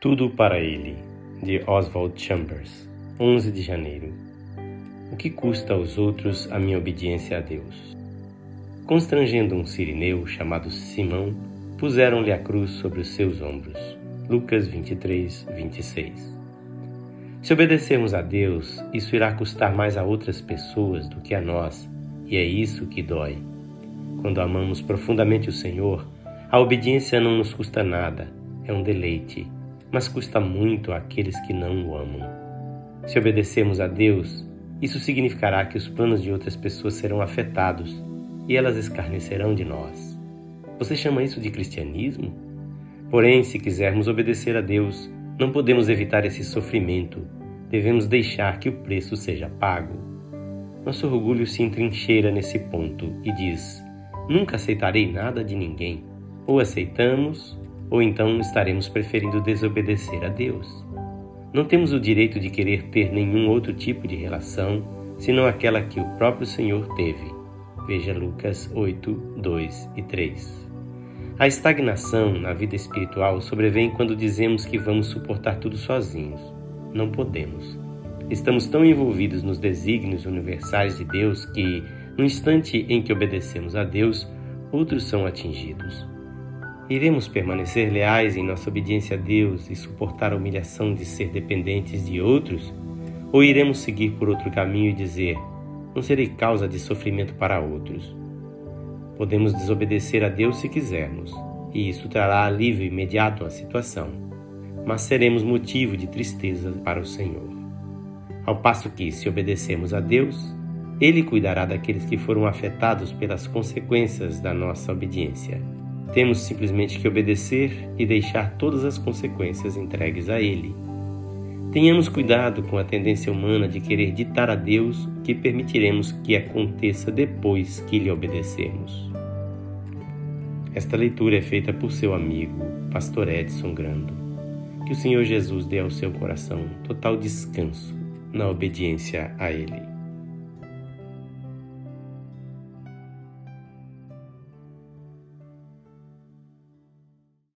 Tudo para Ele, de Oswald Chambers, 11 de janeiro. O que custa aos outros a minha obediência a Deus? Constrangendo um sirineu chamado Simão, puseram-lhe a cruz sobre os seus ombros. Lucas 23, 26. Se obedecermos a Deus, isso irá custar mais a outras pessoas do que a nós, e é isso que dói. Quando amamos profundamente o Senhor, a obediência não nos custa nada, é um deleite mas custa muito àqueles que não o amam. Se obedecermos a Deus, isso significará que os planos de outras pessoas serão afetados e elas escarnecerão de nós. Você chama isso de cristianismo? Porém, se quisermos obedecer a Deus, não podemos evitar esse sofrimento. Devemos deixar que o preço seja pago. Nosso orgulho se entrincheira nesse ponto e diz: Nunca aceitarei nada de ninguém. Ou aceitamos ou então estaremos preferindo desobedecer a Deus. Não temos o direito de querer ter nenhum outro tipo de relação senão aquela que o próprio Senhor teve. Veja Lucas 8, 2 e 3. A estagnação na vida espiritual sobrevém quando dizemos que vamos suportar tudo sozinhos. Não podemos. Estamos tão envolvidos nos desígnios universais de Deus que, no instante em que obedecemos a Deus, outros são atingidos. Iremos permanecer leais em nossa obediência a Deus e suportar a humilhação de ser dependentes de outros? Ou iremos seguir por outro caminho e dizer: Não serei causa de sofrimento para outros? Podemos desobedecer a Deus se quisermos, e isso trará alívio imediato à situação, mas seremos motivo de tristeza para o Senhor. Ao passo que, se obedecemos a Deus, Ele cuidará daqueles que foram afetados pelas consequências da nossa obediência. Temos simplesmente que obedecer e deixar todas as consequências entregues a Ele. Tenhamos cuidado com a tendência humana de querer ditar a Deus o que permitiremos que aconteça depois que lhe obedecermos. Esta leitura é feita por seu amigo, Pastor Edson Grando. Que o Senhor Jesus dê ao seu coração total descanso na obediência a Ele.